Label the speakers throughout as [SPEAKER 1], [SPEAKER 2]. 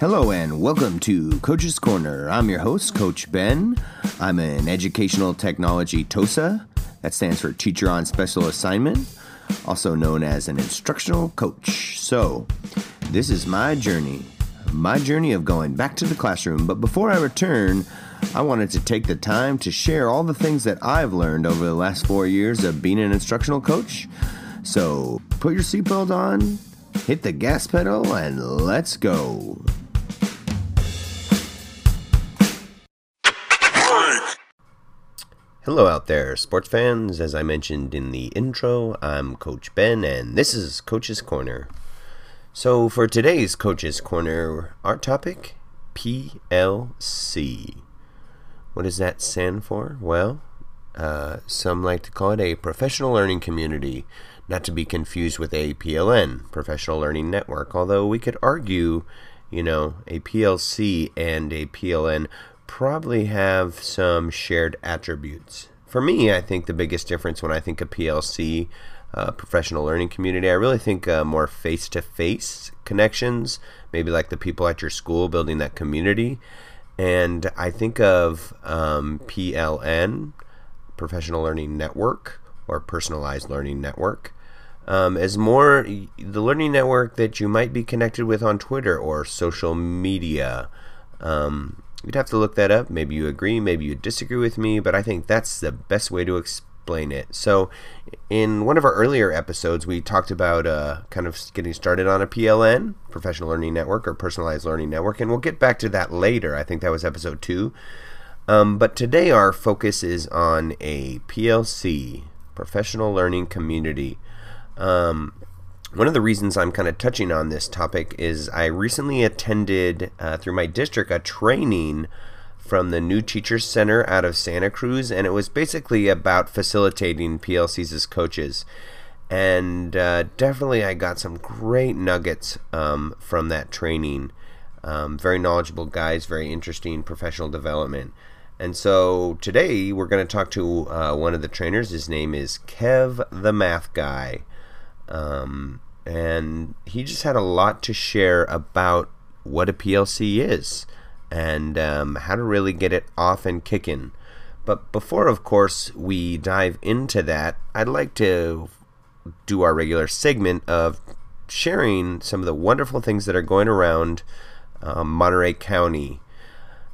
[SPEAKER 1] Hello and welcome to Coach's Corner. I'm your host, Coach Ben. I'm an educational technology TOSA. That stands for Teacher on Special Assignment, also known as an instructional coach. So, this is my journey, my journey of going back to the classroom. But before I return, I wanted to take the time to share all the things that I've learned over the last four years of being an instructional coach. So, put your seatbelt on, hit the gas pedal, and let's go. Hello out there, sports fans. As I mentioned in the intro, I'm Coach Ben, and this is Coach's Corner. So, for today's Coach's Corner, our topic PLC. What does that stand for? Well, uh, some like to call it a professional learning community, not to be confused with a PLN, Professional Learning Network, although we could argue, you know, a PLC and a PLN probably have some shared attributes. For me, I think the biggest difference when I think of PLC, uh, professional learning community, I really think uh, more face to face connections, maybe like the people at your school building that community. And I think of um, PLN, Professional Learning Network, or Personalized Learning Network, um, as more the learning network that you might be connected with on Twitter or social media. Um, You'd have to look that up. Maybe you agree, maybe you disagree with me, but I think that's the best way to explain it. So, in one of our earlier episodes, we talked about uh, kind of getting started on a PLN, Professional Learning Network, or Personalized Learning Network, and we'll get back to that later. I think that was episode two. Um, but today, our focus is on a PLC, Professional Learning Community. Um, one of the reasons I'm kind of touching on this topic is I recently attended uh, through my district a training from the New Teachers Center out of Santa Cruz, and it was basically about facilitating PLCs as coaches. And uh, definitely, I got some great nuggets um, from that training. Um, very knowledgeable guys, very interesting professional development. And so today we're going to talk to uh, one of the trainers. His name is Kev the Math Guy. Um, and he just had a lot to share about what a PLC is and um, how to really get it off and kicking. But before, of course, we dive into that, I'd like to do our regular segment of sharing some of the wonderful things that are going around um, Monterey County.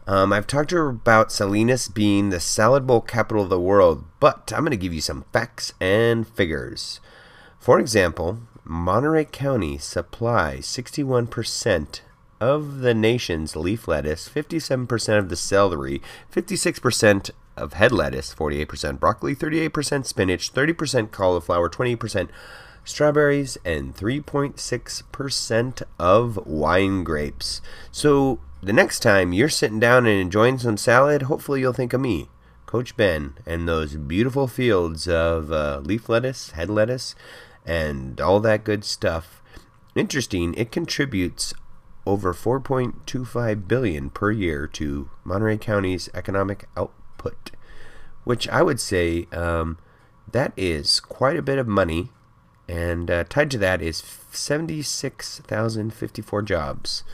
[SPEAKER 1] Um, I've talked to her about Salinas being the salad bowl capital of the world, but I'm going to give you some facts and figures. For example, Monterey County supplies 61% of the nation's leaf lettuce, 57% of the celery, 56% of head lettuce, 48% broccoli, 38% spinach, 30% cauliflower, 20% strawberries, and 3.6% of wine grapes. So the next time you're sitting down and enjoying some salad, hopefully you'll think of me. Coach Ben and those beautiful fields of uh, leaf lettuce, head lettuce, and all that good stuff. Interesting, it contributes over 4.25 billion per year to Monterey County's economic output, which I would say um, that is quite a bit of money. And uh, tied to that is 76,054 jobs.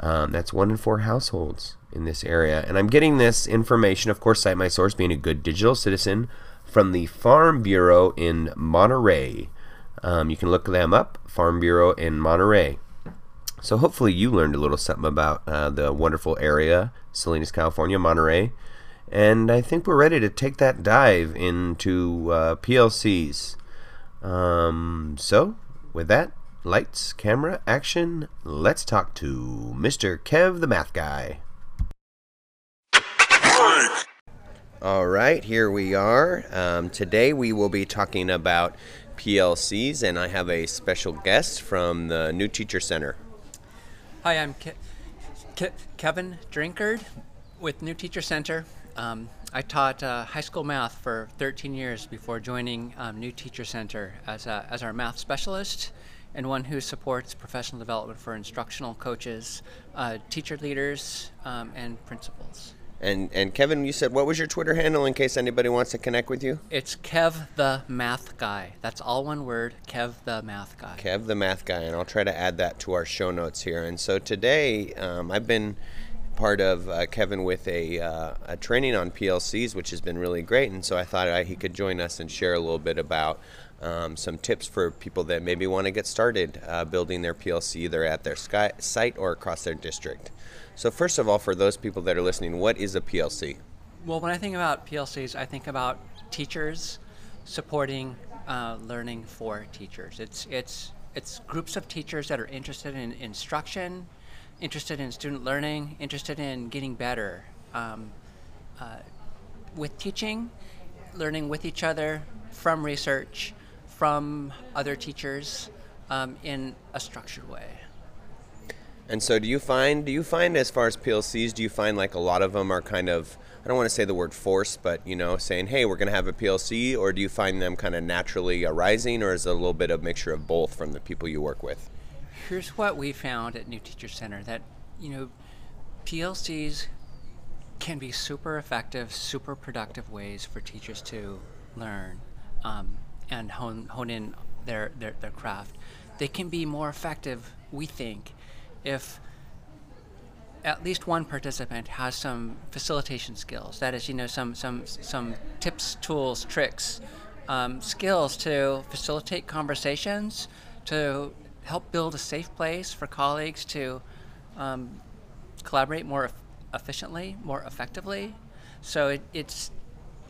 [SPEAKER 1] Um, that's one in four households in this area. And I'm getting this information, of course, cite my source being a good digital citizen, from the Farm Bureau in Monterey. Um, you can look them up, Farm Bureau in Monterey. So hopefully you learned a little something about uh, the wonderful area, Salinas, California, Monterey. And I think we're ready to take that dive into uh, PLCs. Um, so, with that, lights, camera, action, let's talk to Mr. Kev the Math Guy. All right, here we are. Um, today we will be talking about PLCs, and I have a special guest from the New Teacher Center.
[SPEAKER 2] Hi, I'm Ke- Ke- Kevin Drinkard with New Teacher Center. Um, I taught uh, high school math for 13 years before joining um, New Teacher Center as, a, as our math specialist and one who supports professional development for instructional coaches, uh, teacher leaders, um, and principals.
[SPEAKER 1] And and Kevin, you said what was your Twitter handle in case anybody wants to connect with you?
[SPEAKER 2] It's Kev the Math Guy. That's all one word, Kev the Math Guy.
[SPEAKER 1] Kev the Math Guy, and I'll try to add that to our show notes here. And so today, um, I've been part of uh, Kevin with a, uh, a training on PLCs, which has been really great. And so I thought I, he could join us and share a little bit about um, some tips for people that maybe want to get started uh, building their PLC either at their sky, site or across their district. So, first of all, for those people that are listening, what is a PLC?
[SPEAKER 2] Well, when I think about PLCs, I think about teachers supporting uh, learning for teachers. It's it's it's groups of teachers that are interested in instruction, interested in student learning, interested in getting better um, uh, with teaching, learning with each other from research, from other teachers um, in a structured way.
[SPEAKER 1] And so, do you find do you find as far as PLCs, do you find like a lot of them are kind of I don't want to say the word force, but you know, saying, "Hey, we're going to have a PLC," or do you find them kind of naturally arising, or is it a little bit of a mixture of both from the people you work with?
[SPEAKER 2] Here's what we found at New Teacher Center that you know, PLCs can be super effective, super productive ways for teachers to learn um, and hone hone in their, their their craft. They can be more effective, we think, if at least one participant has some facilitation skills. That is, you know, some some some tips, tools, tricks, um, skills to facilitate conversations, to help build a safe place for colleagues to um, collaborate more efficiently, more effectively. So it, it's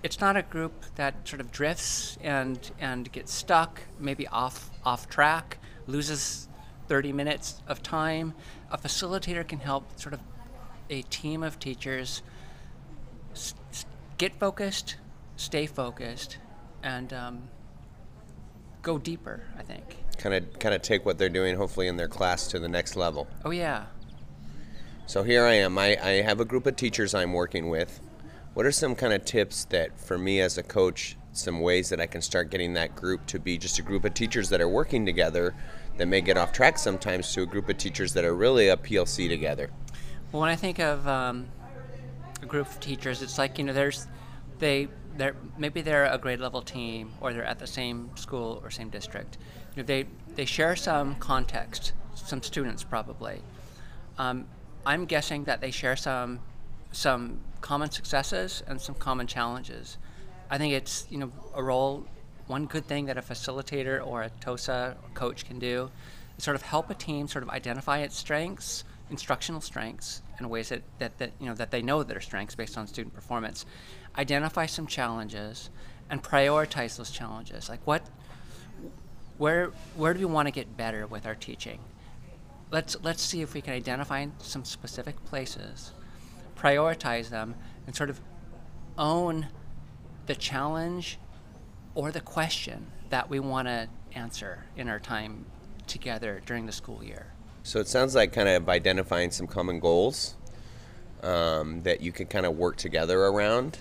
[SPEAKER 2] it's not a group that sort of drifts and and gets stuck, maybe off off track, loses 30 minutes of time. A facilitator can help sort of a team of teachers s- get focused, stay focused, and um, go deeper. I think.
[SPEAKER 1] Kind of kind of take what they're doing, hopefully in their class, to the next level.
[SPEAKER 2] Oh yeah.
[SPEAKER 1] So here I am. I, I have a group of teachers I'm working with. What are some kind of tips that, for me as a coach, some ways that I can start getting that group to be just a group of teachers that are working together that may get off track sometimes to a group of teachers that are really a PLC together?
[SPEAKER 2] Well, when I think of um, a group of teachers, it's like you know, there's they they're maybe they're a grade level team or they're at the same school or same district. You know, they they share some context, some students probably. Um, I'm guessing that they share some some common successes and some common challenges. I think it's you know a role. One good thing that a facilitator or a TOSA coach can do is sort of help a team sort of identify its strengths, instructional strengths, in ways that, that, that you know that they know their strengths based on student performance. Identify some challenges and prioritize those challenges. Like what, where where do we want to get better with our teaching? let's let's see if we can identify some specific places, prioritize them, and sort of own the challenge or the question that we want to answer in our time together during the school year.
[SPEAKER 1] So it sounds like kind of identifying some common goals um, that you can kind of work together around.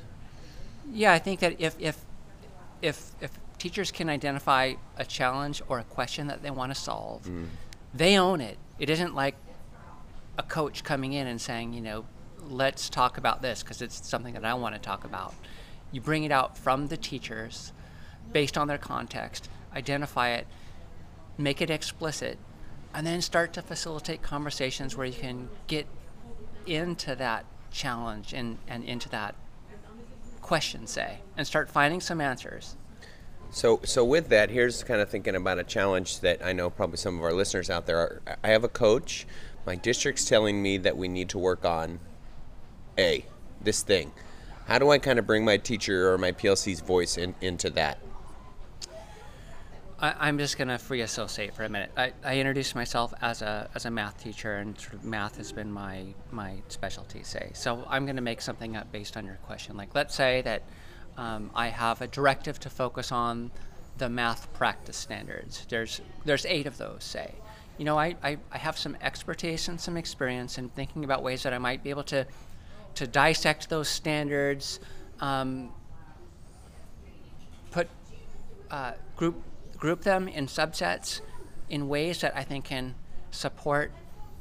[SPEAKER 2] Yeah, I think that if if if if teachers can identify a challenge or a question that they want to solve, mm. they own it. It isn't like a coach coming in and saying, you know, let's talk about this because it's something that I want to talk about. You bring it out from the teachers based on their context, identify it, make it explicit, and then start to facilitate conversations where you can get into that challenge and, and into that question, say, and start finding some answers.
[SPEAKER 1] So, so with that, here's kind of thinking about a challenge that I know probably some of our listeners out there are. I have a coach. My district's telling me that we need to work on A, this thing. How do I kind of bring my teacher or my PLC's voice in, into that?
[SPEAKER 2] I, am just gonna free associate for a minute. I, I introduced myself as a as a math teacher, and sort of math has been my my specialty. Say, so I'm gonna make something up based on your question. Like, let's say that um, I have a directive to focus on the math practice standards. There's there's eight of those. Say, you know, I, I, I have some expertise and some experience in thinking about ways that I might be able to to dissect those standards, um, put uh, group group them in subsets in ways that I think can support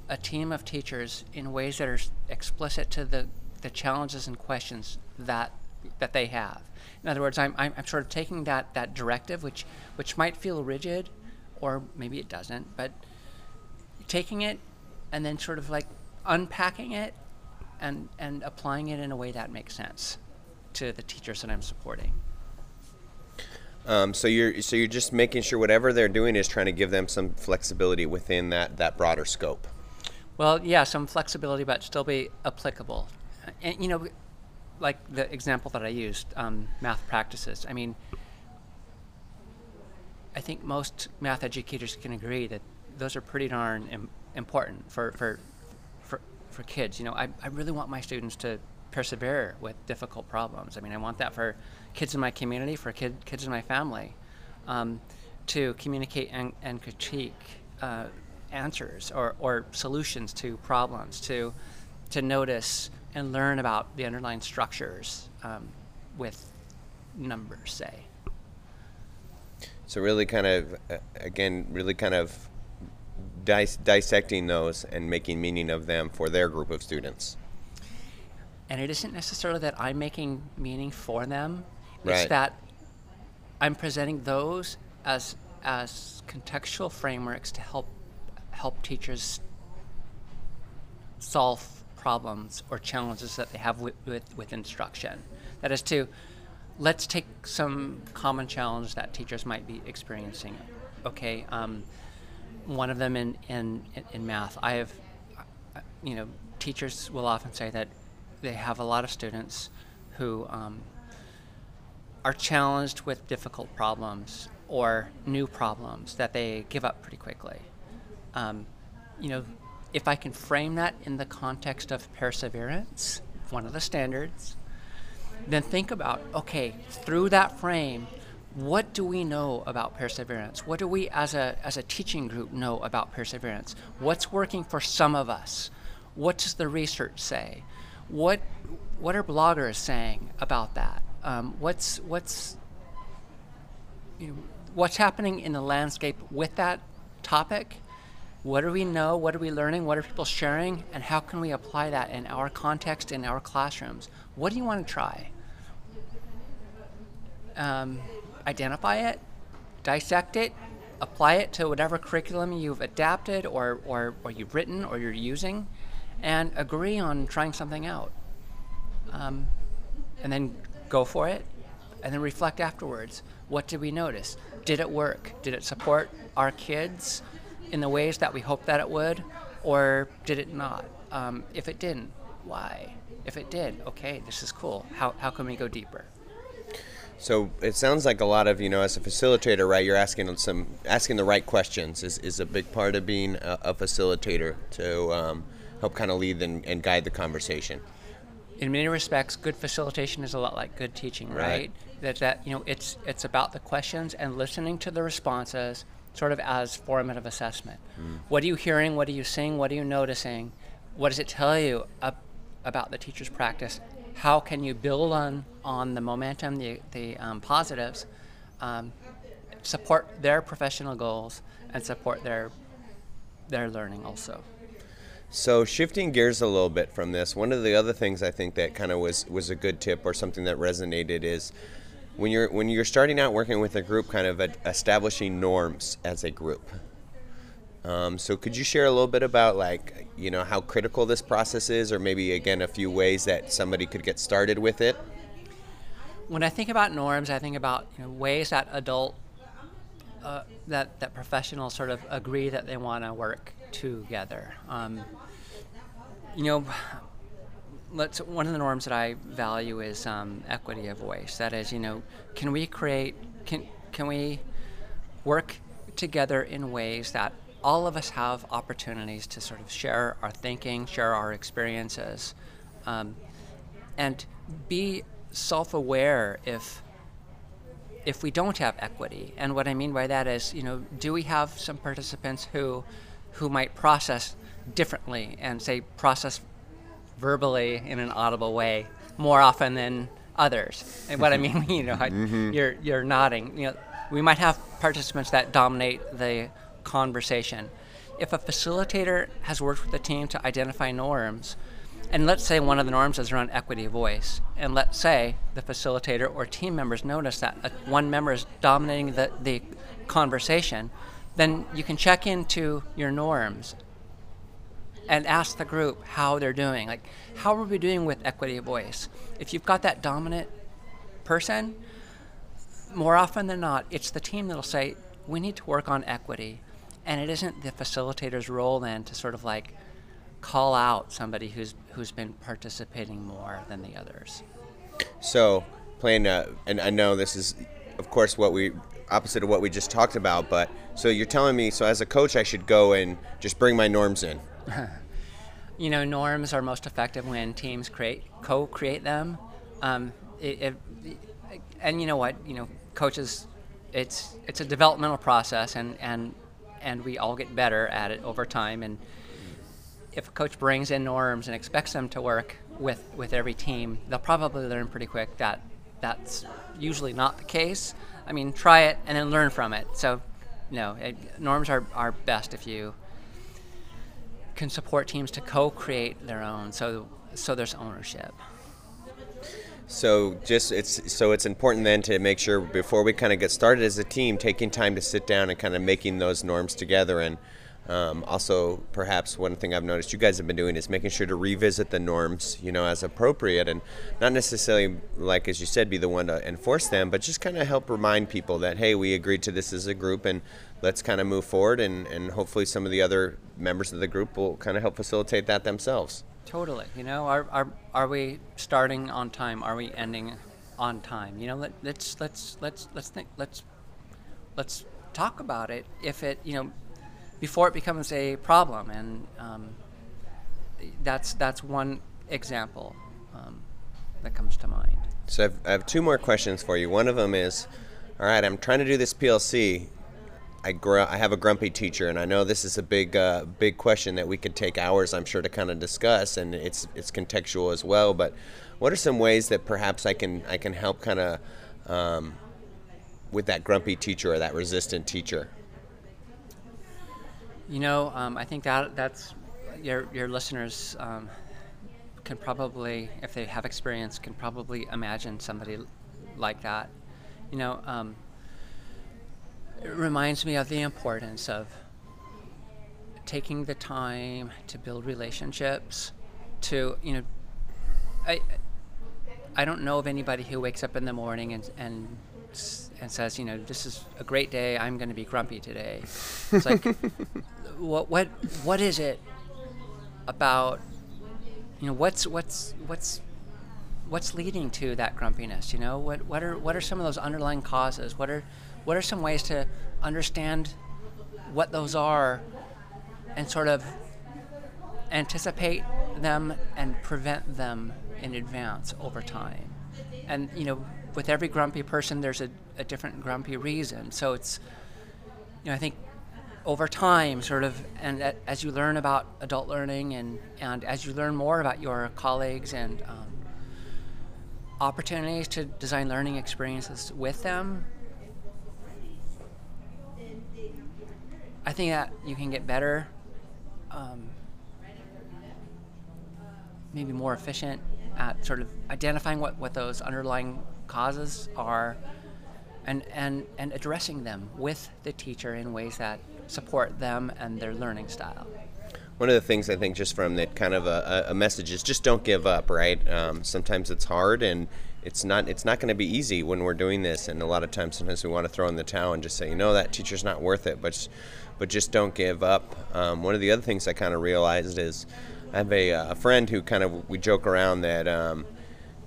[SPEAKER 2] a team of teachers in ways that are explicit to the the challenges and questions that that they have. In other words, I'm, I'm, I'm sort of taking that, that directive, which which might feel rigid, or maybe it doesn't, but taking it and then sort of like unpacking it and and applying it in a way that makes sense to the teachers that I'm supporting.
[SPEAKER 1] Um, so you're so you're just making sure whatever they're doing is trying to give them some flexibility within that that broader scope.
[SPEAKER 2] Well, yeah, some flexibility, but still be applicable. And you know, like the example that I used, um, math practices. I mean, I think most math educators can agree that those are pretty darn Im- important for, for for for kids. You know, I, I really want my students to persevere with difficult problems. I mean, I want that for kids in my community, for kid, kids in my family, um, to communicate and, and critique uh, answers or, or solutions to problems, to to notice and learn about the underlying structures um, with numbers, say.
[SPEAKER 1] So really, kind of, uh, again, really kind of dis- dissecting those and making meaning of them for their group of students.
[SPEAKER 2] And it isn't necessarily that I'm making meaning for them.
[SPEAKER 1] Right.
[SPEAKER 2] It's that I'm presenting those as as contextual frameworks to help help teachers solve problems or challenges that they have with, with, with instruction. That is to let's take some common challenge that teachers might be experiencing. Okay, um, one of them in, in, in math. I have, you know, teachers will often say that they have a lot of students who um, are challenged with difficult problems or new problems that they give up pretty quickly. Um, you know, if I can frame that in the context of perseverance, one of the standards, then think about okay, through that frame, what do we know about perseverance? What do we as a, as a teaching group know about perseverance? What's working for some of us? What does the research say? What, what are bloggers saying about that? Um, what's, what's, you know, what's happening in the landscape with that topic? What do we know? What are we learning? What are people sharing? And how can we apply that in our context, in our classrooms? What do you want to try? Um, identify it, dissect it, apply it to whatever curriculum you've adapted or, or, or you've written or you're using, and agree on trying something out. Um, and then go for it, and then reflect afterwards. What did we notice? Did it work? Did it support our kids in the ways that we hoped that it would, or did it not? Um, if it didn't, why? If it did, okay, this is cool. How, how can we go deeper?
[SPEAKER 1] So it sounds like a lot of you know, as a facilitator, right? You're asking some asking the right questions is, is a big part of being a, a facilitator to um, help kind of lead and, and guide the conversation.
[SPEAKER 2] In many respects, good facilitation is a lot like good teaching, right?
[SPEAKER 1] Right.
[SPEAKER 2] That that you know, it's it's about the questions and listening to the responses, sort of as formative assessment. What are you hearing? What are you seeing? What are you noticing? What does it tell you ab- about the teacher's practice? How can you build on on the momentum, the the um, positives, um, support their professional goals, and support their their learning also.
[SPEAKER 1] So shifting gears a little bit from this, one of the other things I think that kind of was was a good tip or something that resonated is when you're when you're starting out working with a group, kind of a, establishing norms as a group. Um, so could you share a little bit about like you know how critical this process is, or maybe again a few ways that somebody could get started with it?
[SPEAKER 2] when I think about norms, I think about you know, ways that adult, uh, that that professionals sort of agree that they want to work together. Um, you know, let's one of the norms that I value is um, equity of voice. That is, you know, can we create can can we work together in ways that all of us have opportunities to sort of share our thinking, share our experiences, um, and be self-aware if if we don't have equity. And what I mean by that is, you know, do we have some participants who who might process differently and say process verbally in an audible way more often than others. And what I mm-hmm. mean, you know, I, mm-hmm. you're you're nodding. You know, we might have participants that dominate the conversation. If a facilitator has worked with the team to identify norms, And let's say one of the norms is around equity of voice. And let's say the facilitator or team members notice that one member is dominating the, the conversation, then you can check into your norms and ask the group how they're doing. Like, how are we doing with equity of voice? If you've got that dominant person, more often than not, it's the team that'll say, we need to work on equity. And it isn't the facilitator's role then to sort of like call out somebody who's who's been participating more than the others.
[SPEAKER 1] So, playing, uh, and I know this is, of course, what we opposite of what we just talked about. But so you're telling me, so as a coach, I should go and just bring my norms in.
[SPEAKER 2] you know, norms are most effective when teams create co-create them. Um, it, it, and you know what, you know, coaches, it's it's a developmental process, and and and we all get better at it over time. And if a coach brings in norms and expects them to work with with every team, they'll probably learn pretty quick that that's usually not the case. I mean, try it and then learn from it. So, no, it, norms are, are best if you can support teams to co-create their own. So, so there's ownership.
[SPEAKER 1] So just it's so it's important then to make sure before we kind of get started as a team, taking time to sit down and kind of making those norms together and um, also, perhaps one thing I've noticed you guys have been doing is making sure to revisit the norms, you know, as appropriate, and not necessarily, like as you said, be the one to enforce them, but just kind of help remind people that hey, we agreed to this as a group, and let's kind of move forward, and, and hopefully some of the other members of the group will kind of help facilitate that themselves.
[SPEAKER 2] Totally. You know, are are are we starting on time? Are we ending on time? You know, let, let's let's let's let's think. Let's let's talk about it. If it, you know before it becomes a problem. And um, that's that's one example um, that comes to mind.
[SPEAKER 1] So I've, I have two more questions for you. One of them is, all right, I'm trying to do this PLC. I, gr- I have a grumpy teacher, and I know this is a big, uh, big question that we could take hours, I'm sure, to kind of discuss, and it's it's contextual as well. But what are some ways that perhaps I can I can help kind of um, with that grumpy teacher or that resistant teacher?
[SPEAKER 2] You know, um, I think that that's your your listeners um, can probably, if they have experience, can probably imagine somebody like that. You know, um, it reminds me of the importance of taking the time to build relationships. To you know, I I don't know of anybody who wakes up in the morning and and and says, you know, this is a great day. I'm going to be grumpy today. It's like, what what what is it about? You know, what's what's what's what's leading to that grumpiness? You know, what what are what are some of those underlying causes? What are what are some ways to understand what those are, and sort of anticipate them and prevent them in advance over time? And you know with every grumpy person, there's a, a different grumpy reason. So it's, you know, I think over time, sort of, and as you learn about adult learning and, and as you learn more about your colleagues and um, opportunities to design learning experiences with them, I think that you can get better, um, maybe more efficient at sort of identifying what, what those underlying causes are and, and, and addressing them with the teacher in ways that support them and their learning style.
[SPEAKER 1] One of the things I think just from that kind of a, a message is just don't give up, right? Um, sometimes it's hard and it's not it's not going to be easy when we're doing this, and a lot of times sometimes we want to throw in the towel and just say, you know, that teacher's not worth it, but but just don't give up. Um, one of the other things I kind of realized is I have a, a friend who kind of we joke around that. Um,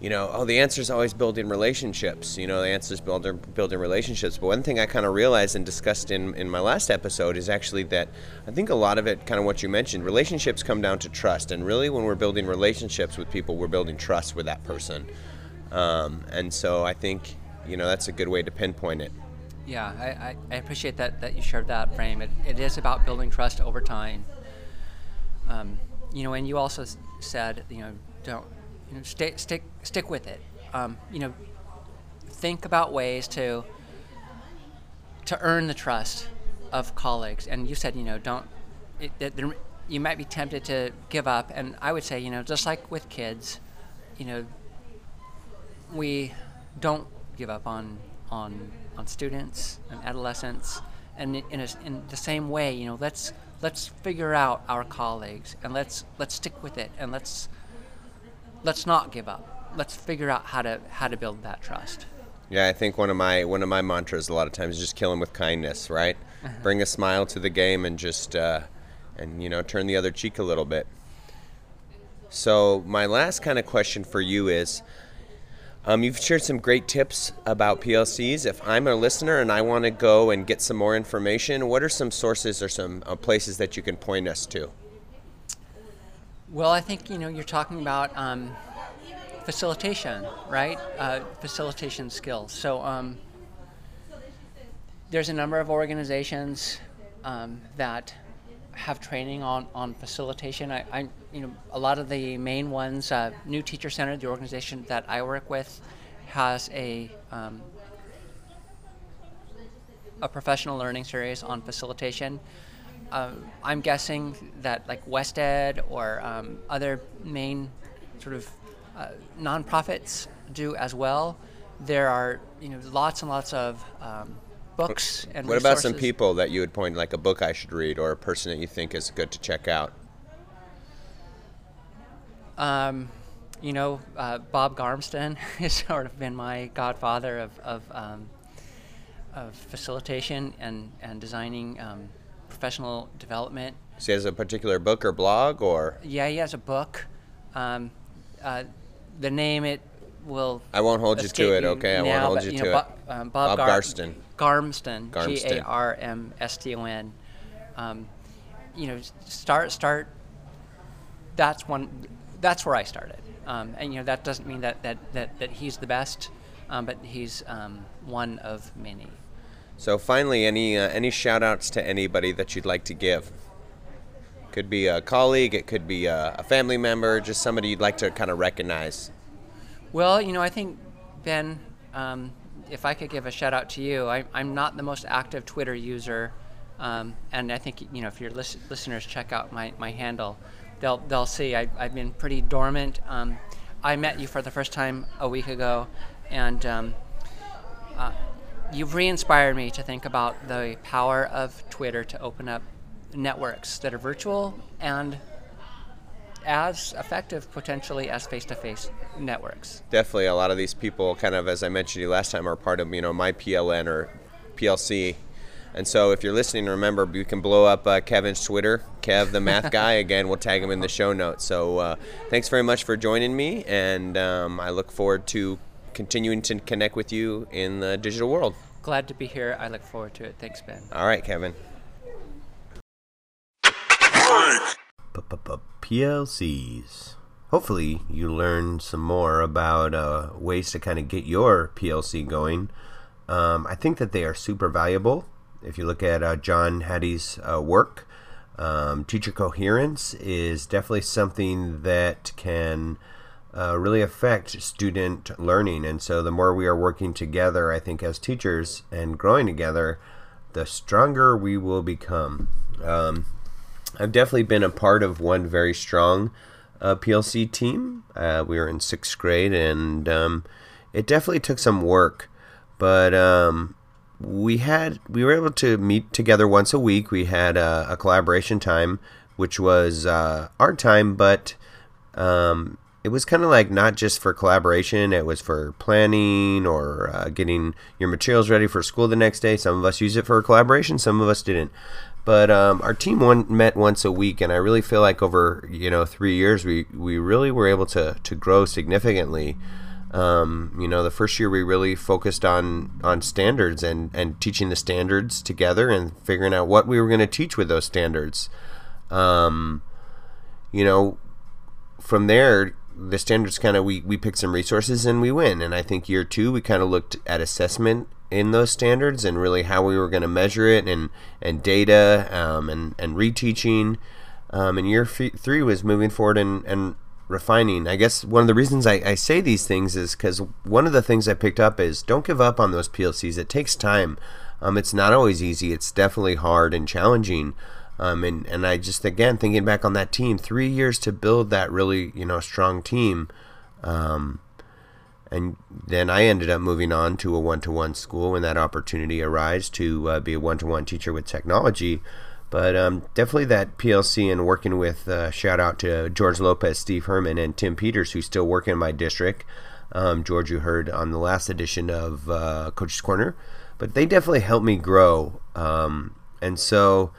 [SPEAKER 1] you know, oh, the answer is always building relationships. You know, the answer is building, building relationships. But one thing I kind of realized and discussed in, in my last episode is actually that I think a lot of it, kind of what you mentioned, relationships come down to trust. And really, when we're building relationships with people, we're building trust with that person. Um, and so I think, you know, that's a good way to pinpoint it.
[SPEAKER 2] Yeah, I, I, appreciate that, that you shared that frame. It, it is about building trust over time. Um, you know, and you also said, you know, don't you know, stay, stick stick with it. Um, you know, think about ways to to earn the trust of colleagues. And you said, you know, don't. It, it, you might be tempted to give up. And I would say, you know, just like with kids, you know, we don't give up on on on students and adolescents. And in, a, in the same way, you know, let's let's figure out our colleagues and let's let's stick with it and let's let's not give up. Let's figure out how to how to build that trust.
[SPEAKER 1] Yeah, I think one of my one of my mantras a lot of times is just kill them with kindness, right? Uh-huh. Bring a smile to the game and just uh, and you know turn the other cheek a little bit. So my last kind of question for you is, um, you've shared some great tips about PLCs. If I'm a listener and I want to go and get some more information, what are some sources or some uh, places that you can point us to?
[SPEAKER 2] Well, I think you know you're talking about um, facilitation, right? Uh, facilitation skills. So um, there's a number of organizations um, that have training on, on facilitation. I, I, you know, a lot of the main ones, uh, New Teacher Center, the organization that I work with, has a um, a professional learning series on facilitation. Uh, I'm guessing that like WestEd or um, other main sort of uh, nonprofits do as well. There are you know lots and lots of um, books and
[SPEAKER 1] what
[SPEAKER 2] resources.
[SPEAKER 1] about some people that you would point like a book I should read or a person that you think is good to check out?
[SPEAKER 2] Um, you know, uh, Bob Garmston has sort of been my godfather of of, um, of facilitation and and designing um, professional development.
[SPEAKER 1] So he has a particular book or blog or?
[SPEAKER 2] Yeah, he has a book. Um, uh, the name it will.
[SPEAKER 1] I won't hold you to it. Okay, I won't hold you, you know, to
[SPEAKER 2] Bob,
[SPEAKER 1] it.
[SPEAKER 2] Um, Bob,
[SPEAKER 1] Bob
[SPEAKER 2] Gar-
[SPEAKER 1] Garston.
[SPEAKER 2] Garmston. G A R M S T O N. Um, you know, start start. That's one. That's where I started. Um, and you know that doesn't mean that that that, that he's the best, um, but he's um, one of many.
[SPEAKER 1] So finally, any uh, any shout outs to anybody that you'd like to give? Could be a colleague, it could be a, a family member, just somebody you'd like to kind of recognize.
[SPEAKER 2] Well, you know, I think Ben, um, if I could give a shout out to you, I, am not the most active Twitter user, um, and I think you know if your lis- listeners check out my, my handle, they'll they'll see I, have been pretty dormant. Um, I met you for the first time a week ago, and um, uh, you've re-inspired me to think about the power of Twitter to open up networks that are virtual and as effective potentially as face-to-face networks.
[SPEAKER 1] Definitely, a lot of these people, kind of as I mentioned you last time, are part of you know my PLN or PLC. And so, if you're listening, remember you can blow up uh, Kevin's Twitter, Kev the Math Guy. Again, we'll tag him in the show notes. So, uh, thanks very much for joining me, and um, I look forward to continuing to connect with you in the digital world.
[SPEAKER 2] Glad to be here. I look forward to it. Thanks, Ben.
[SPEAKER 1] All right, Kevin. PLCs. Hopefully, you learned some more about uh, ways to kind of get your PLC going. Um, I think that they are super valuable. If you look at uh, John Hattie's uh, work, um, teacher coherence is definitely something that can uh, really affect student learning. And so, the more we are working together, I think, as teachers and growing together, the stronger we will become. Um, I've definitely been a part of one very strong uh, PLC team. Uh, we were in sixth grade, and um, it definitely took some work, but um, we had we were able to meet together once a week. We had a, a collaboration time, which was uh, our time, but um, it was kind of like not just for collaboration. It was for planning or uh, getting your materials ready for school the next day. Some of us use it for collaboration. Some of us didn't. But um, our team one, met once a week, and I really feel like over you know three years, we, we really were able to, to grow significantly. Um, you know, the first year we really focused on on standards and and teaching the standards together and figuring out what we were going to teach with those standards. Um, you know, from there, the standards kind of we we picked some resources and we win. And I think year two we kind of looked at assessment in those standards and really how we were going to measure it and and data um, and and reteaching. Um, and year f- three was moving forward and and refining. I guess one of the reasons I, I say these things is because one of the things I picked up is don't give up on those PLCs. It takes time. Um, it's not always easy. It's definitely hard and challenging. Um, and, and I just, again, thinking back on that team, three years to build that really, you know, strong team. Um, and then I ended up moving on to a one to one school when that opportunity arose to uh, be a one to one teacher with technology. But um, definitely that PLC and working with, uh, shout out to George Lopez, Steve Herman, and Tim Peters, who's still working in my district. Um, George, you heard on the last edition of uh, Coach's Corner. But they definitely helped me grow. Um, and so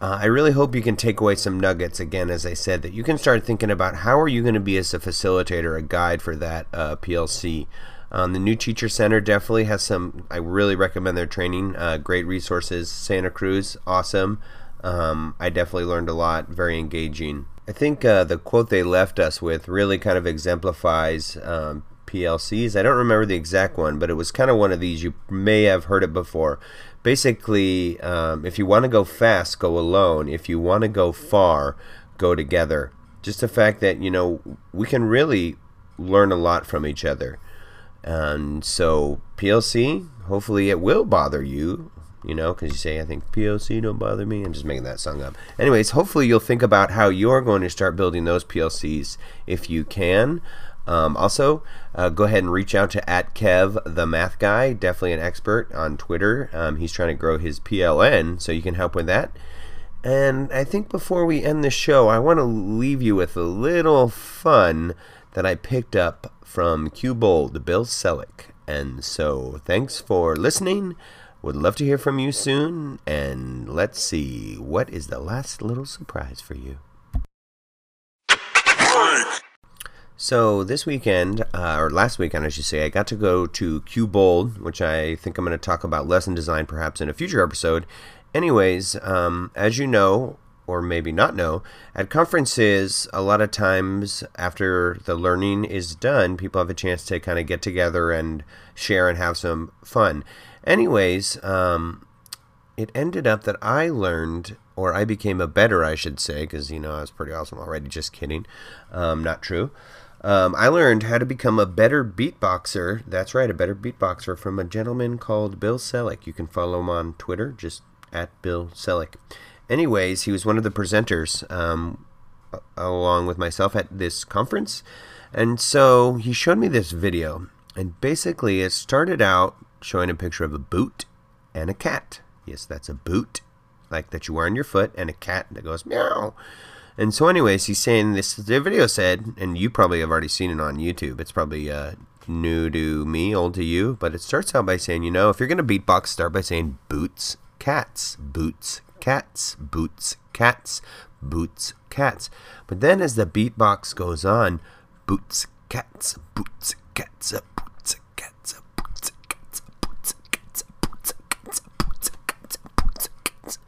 [SPEAKER 1] uh, I really hope you can take away some nuggets, again, as I said, that you can start thinking about how are you going to be as a facilitator, a guide for that uh, PLC. Um, the new teacher center definitely has some. I really recommend their training. Uh, great resources. Santa Cruz, awesome. Um, I definitely learned a lot. Very engaging. I think uh, the quote they left us with really kind of exemplifies um, PLCs. I don't remember the exact one, but it was kind of one of these. You may have heard it before basically, um, if you want to go fast, go alone. If you want to go far, go together. Just the fact that, you know, we can really learn a lot from each other. And so, PLC, hopefully it will bother you, you know, because you say, I think PLC don't bother me. I'm just making that song up. Anyways, hopefully you'll think about how you're going to start building those PLCs if you can. Um, also, uh, go ahead and reach out to at Kev the Math Guy, definitely an expert on Twitter. Um, he's trying to grow his PLN, so you can help with that. And I think before we end the show, I want to leave you with a little fun that I picked up from CUE BOLD, Bill Selak. And so, thanks for listening. Would love to hear from you soon. And let's see, what is the last little surprise for you? So this weekend, uh, or last weekend, I should say, I got to go to CUE BOLD, which I think I'm going to talk about lesson design perhaps in a future episode. Anyways, um, as you know, or maybe not know, at conferences, a lot of times after the learning is done, people have a chance to kind of get together and share and have some fun. Anyways, um, it ended up that I learned, or I became a better, I should say, because, you know, I was pretty awesome already. Just kidding. Um, not true. Um, I learned how to become a better beatboxer. That's right, a better beatboxer from a gentleman called Bill Selak. You can follow him on Twitter, just at Bill Selak. Anyways, he was one of the presenters um, along with myself at this conference. And so he showed me this video. And basically, it started out showing a picture of a boot and a cat. Yes, that's a boot, like that you wear on your foot, and a cat that goes meow. And so, anyways, he's saying this. The video said, and you probably have already seen it on YouTube. It's probably uh, new to me, old to you. But it starts out by saying, you know, if you're gonna beatbox, start by saying boots, cats, boots, cats, boots, cats, boots, cats. But then as the beatbox goes on, boots, cats, boots, cats, boots, cats, boots, cats, boots, cats, boots, cats, boots, cats, boots, cats.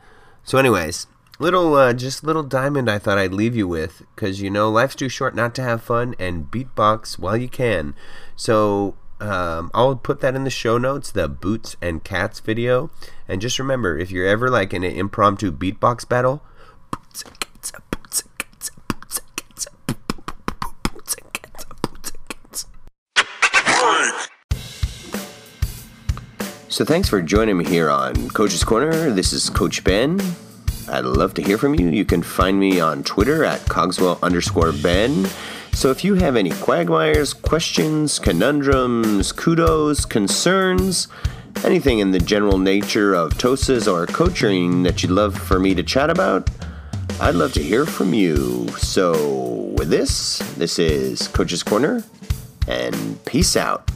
[SPEAKER 1] So, anyways little uh, just little diamond i thought i'd leave you with because you know life's too short not to have fun and beatbox while you can. So um, i'll put that in the show notes the boots and cats video. And just remember if you're ever like in an impromptu beatbox battle so thanks for joining me here on coach's corner. This is coach ben I'd love to hear from you. You can find me on Twitter at Cogswell underscore Ben. So if you have any quagmires, questions, conundrums, kudos, concerns, anything in the general nature of TOSAs or coaching that you'd love for me to chat about, I'd love to hear from you. So with this, this is Coach's Corner, and peace out.